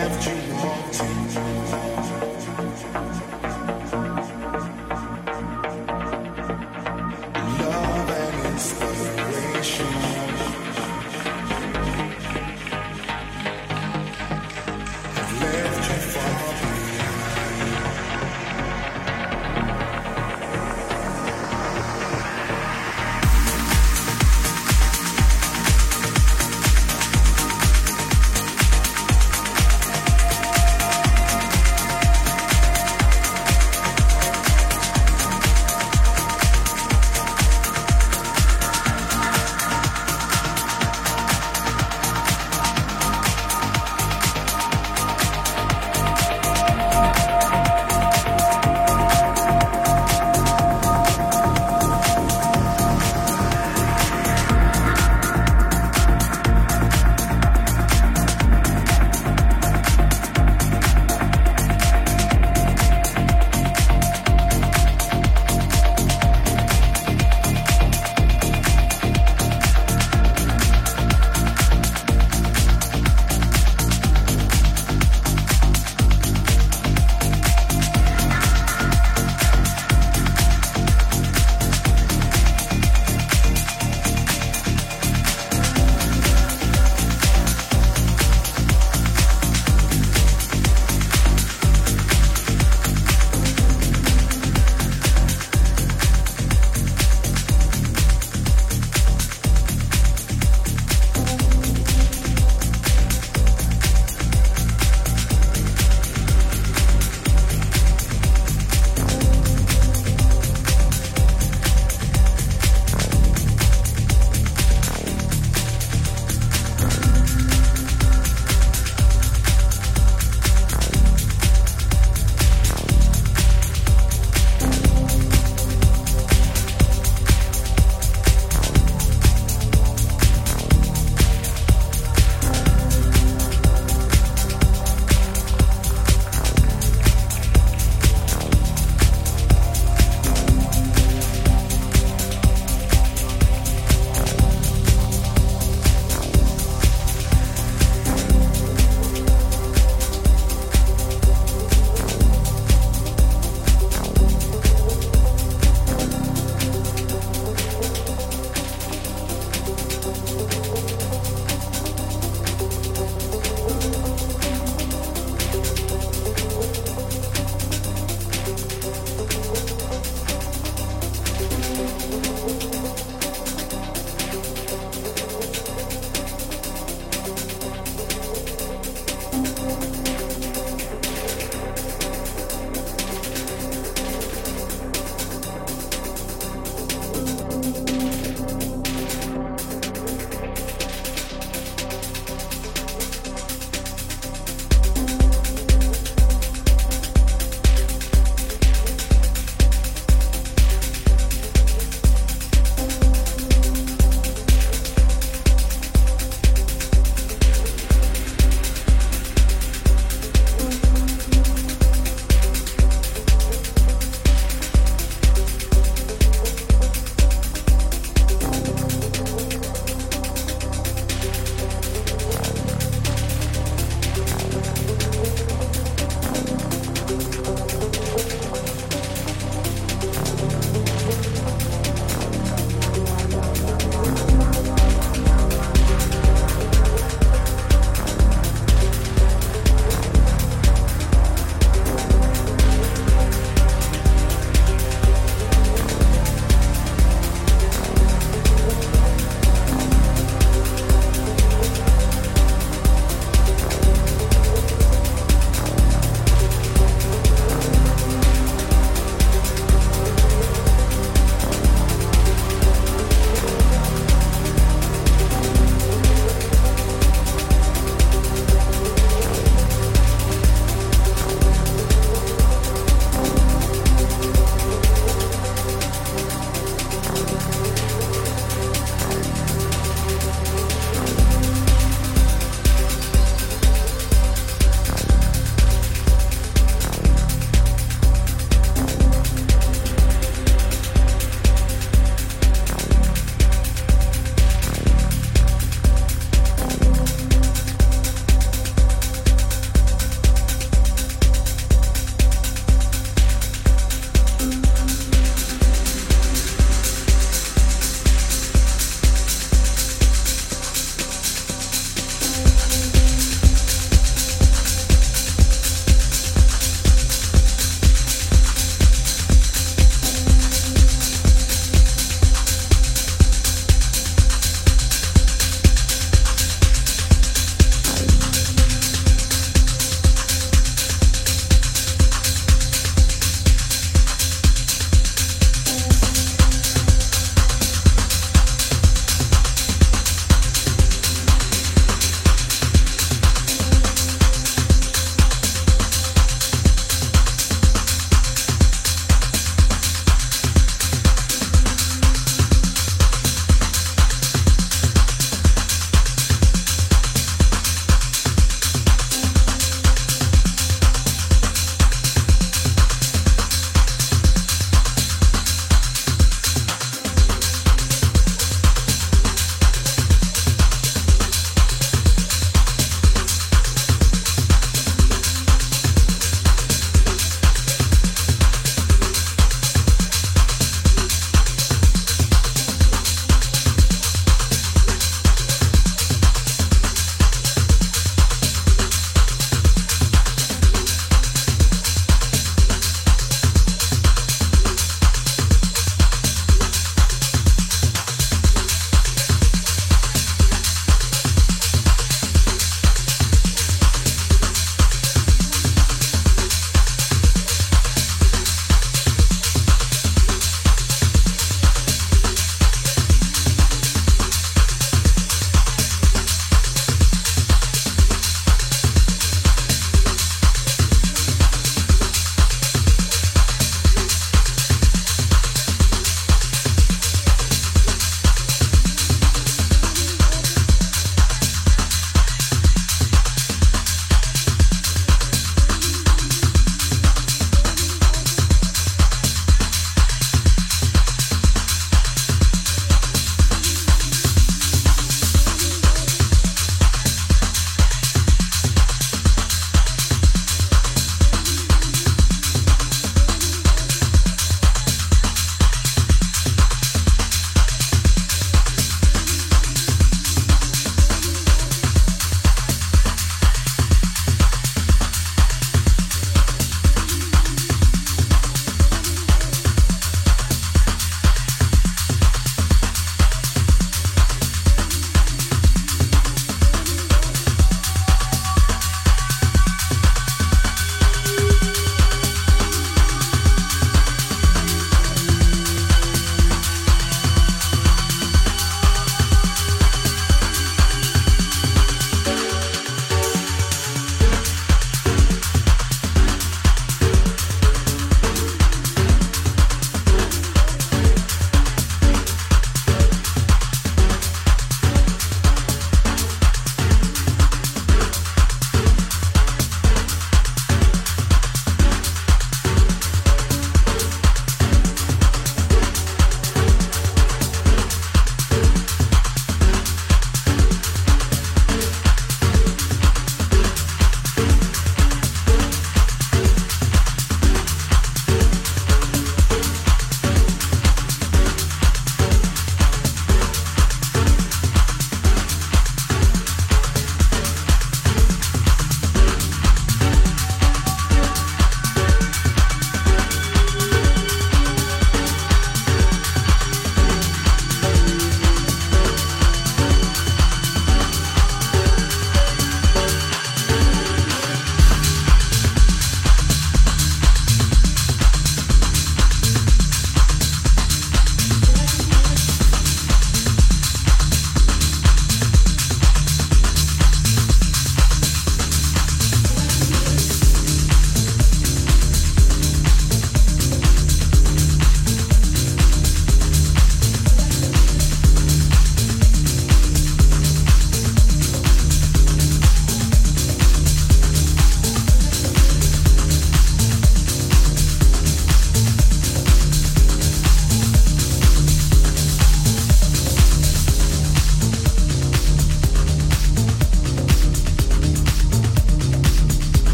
wherever you want to.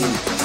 Thank.